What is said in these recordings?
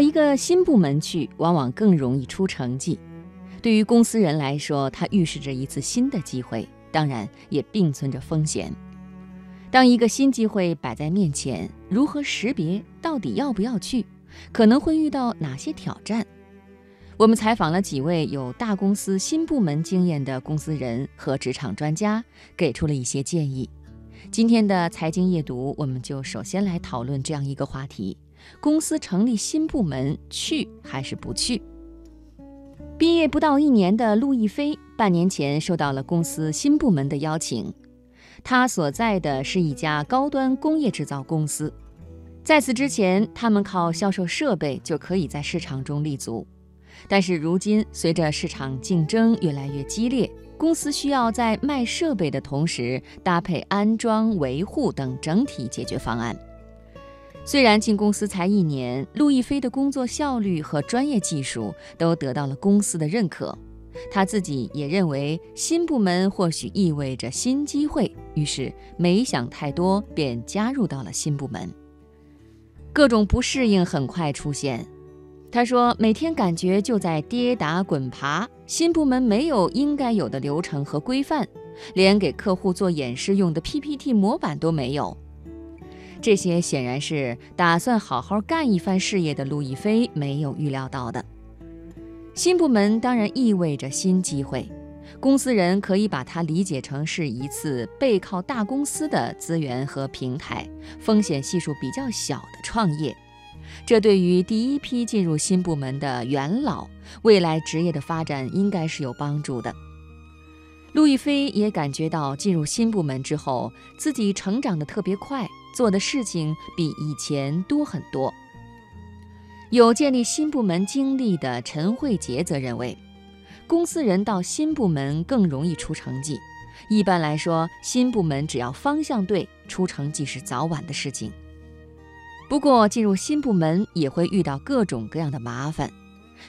到一个新部门去，往往更容易出成绩。对于公司人来说，它预示着一次新的机会，当然也并存着风险。当一个新机会摆在面前，如何识别到底要不要去？可能会遇到哪些挑战？我们采访了几位有大公司新部门经验的公司人和职场专家，给出了一些建议。今天的财经夜读，我们就首先来讨论这样一个话题：公司成立新部门，去还是不去？毕业不到一年的陆亦飞，半年前收到了公司新部门的邀请。他所在的是一家高端工业制造公司，在此之前，他们靠销售设备就可以在市场中立足。但是如今，随着市场竞争越来越激烈，公司需要在卖设备的同时搭配安装、维护等整体解决方案。虽然进公司才一年，陆亦飞的工作效率和专业技术都得到了公司的认可，他自己也认为新部门或许意味着新机会，于是没想太多便加入到了新部门。各种不适应很快出现。他说：“每天感觉就在跌打滚爬，新部门没有应该有的流程和规范，连给客户做演示用的 PPT 模板都没有。这些显然是打算好好干一番事业的陆亦飞没有预料到的。新部门当然意味着新机会，公司人可以把它理解成是一次背靠大公司的资源和平台，风险系数比较小的创业。”这对于第一批进入新部门的元老，未来职业的发展应该是有帮助的。陆亦飞也感觉到进入新部门之后，自己成长的特别快，做的事情比以前多很多。有建立新部门经历的陈慧杰则认为，公司人到新部门更容易出成绩。一般来说，新部门只要方向对，出成绩是早晚的事情。不过，进入新部门也会遇到各种各样的麻烦，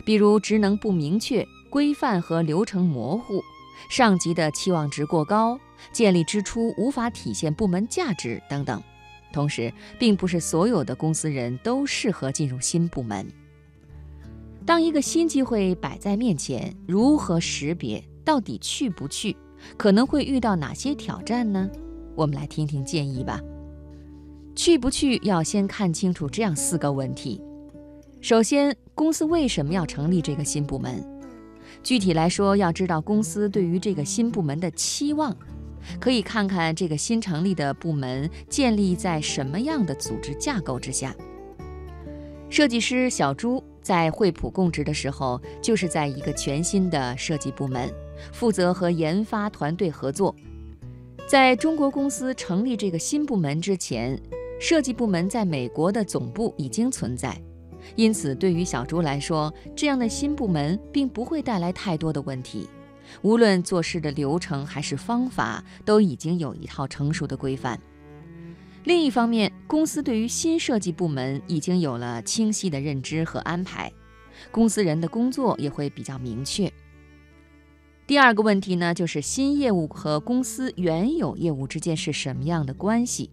比如职能不明确、规范和流程模糊、上级的期望值过高、建立之初无法体现部门价值等等。同时，并不是所有的公司人都适合进入新部门。当一个新机会摆在面前，如何识别到底去不去？可能会遇到哪些挑战呢？我们来听听建议吧。去不去要先看清楚这样四个问题。首先，公司为什么要成立这个新部门？具体来说，要知道公司对于这个新部门的期望，可以看看这个新成立的部门建立在什么样的组织架构之下。设计师小朱在惠普供职的时候，就是在一个全新的设计部门，负责和研发团队合作。在中国公司成立这个新部门之前，设计部门在美国的总部已经存在，因此对于小朱来说，这样的新部门并不会带来太多的问题。无论做事的流程还是方法，都已经有一套成熟的规范。另一方面，公司对于新设计部门已经有了清晰的认知和安排，公司人的工作也会比较明确。第二个问题呢，就是新业务和公司原有业务之间是什么样的关系？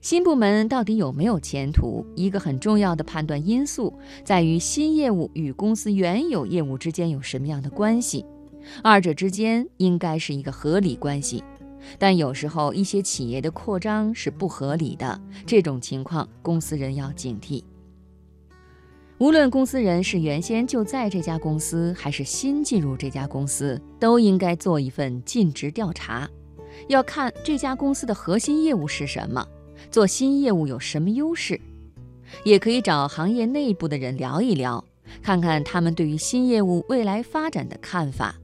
新部门到底有没有前途？一个很重要的判断因素在于新业务与公司原有业务之间有什么样的关系，二者之间应该是一个合理关系。但有时候一些企业的扩张是不合理的，这种情况公司人要警惕。无论公司人是原先就在这家公司，还是新进入这家公司，都应该做一份尽职调查，要看这家公司的核心业务是什么。做新业务有什么优势？也可以找行业内部的人聊一聊，看看他们对于新业务未来发展的看法。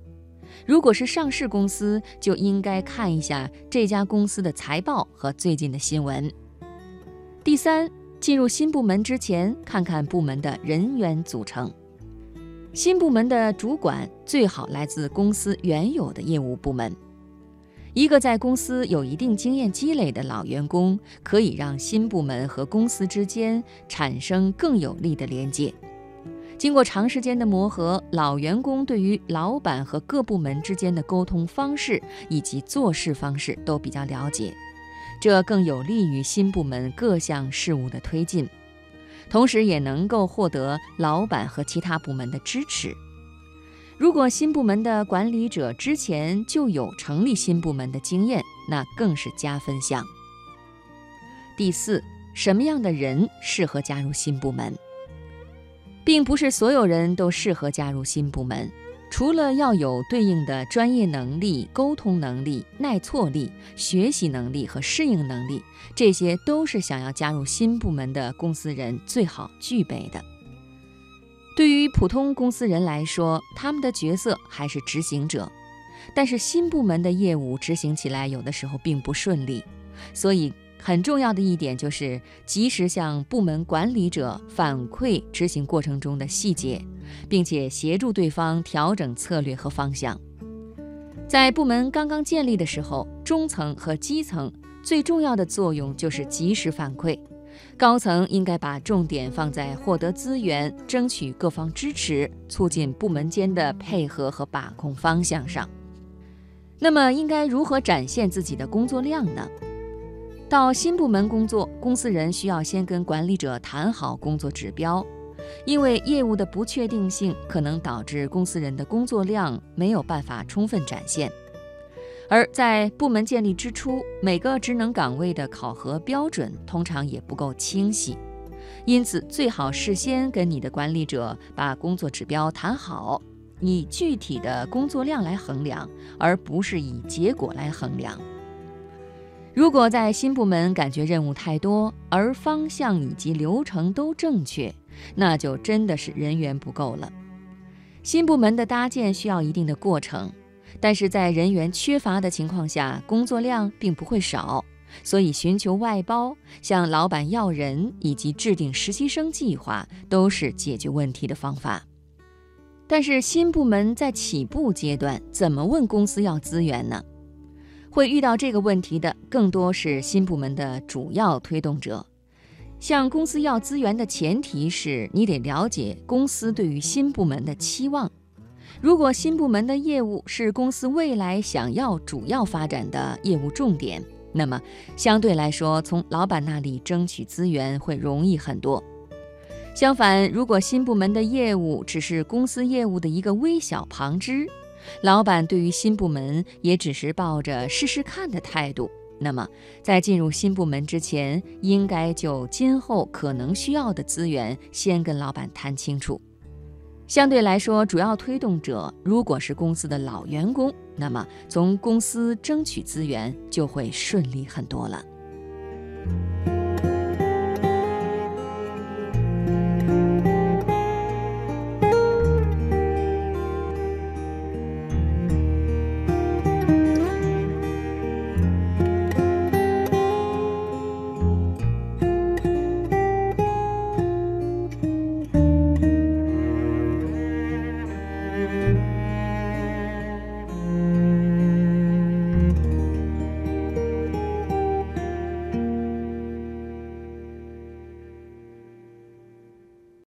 如果是上市公司，就应该看一下这家公司的财报和最近的新闻。第三，进入新部门之前，看看部门的人员组成。新部门的主管最好来自公司原有的业务部门。一个在公司有一定经验积累的老员工，可以让新部门和公司之间产生更有力的连接。经过长时间的磨合，老员工对于老板和各部门之间的沟通方式以及做事方式都比较了解，这更有利于新部门各项事务的推进。同时也能够获得老板和其他部门的支持。如果新部门的管理者之前就有成立新部门的经验，那更是加分项。第四，什么样的人适合加入新部门？并不是所有人都适合加入新部门。除了要有对应的专业能力、沟通能力、耐挫力、学习能力和适应能力，这些都是想要加入新部门的公司人最好具备的。对于普通公司人来说，他们的角色还是执行者，但是新部门的业务执行起来有的时候并不顺利，所以。很重要的一点就是，及时向部门管理者反馈执行过程中的细节，并且协助对方调整策略和方向。在部门刚刚建立的时候，中层和基层最重要的作用就是及时反馈，高层应该把重点放在获得资源、争取各方支持、促进部门间的配合和把控方向上。那么，应该如何展现自己的工作量呢？到新部门工作，公司人需要先跟管理者谈好工作指标，因为业务的不确定性可能导致公司人的工作量没有办法充分展现。而在部门建立之初，每个职能岗位的考核标准通常也不够清晰，因此最好事先跟你的管理者把工作指标谈好，以具体的工作量来衡量，而不是以结果来衡量。如果在新部门感觉任务太多，而方向以及流程都正确，那就真的是人员不够了。新部门的搭建需要一定的过程，但是在人员缺乏的情况下，工作量并不会少，所以寻求外包、向老板要人以及制定实习生计划都是解决问题的方法。但是新部门在起步阶段，怎么问公司要资源呢？会遇到这个问题的更多是新部门的主要推动者。向公司要资源的前提是你得了解公司对于新部门的期望。如果新部门的业务是公司未来想要主要发展的业务重点，那么相对来说，从老板那里争取资源会容易很多。相反，如果新部门的业务只是公司业务的一个微小旁支，老板对于新部门也只是抱着试试看的态度，那么在进入新部门之前，应该就今后可能需要的资源先跟老板谈清楚。相对来说，主要推动者如果是公司的老员工，那么从公司争取资源就会顺利很多了。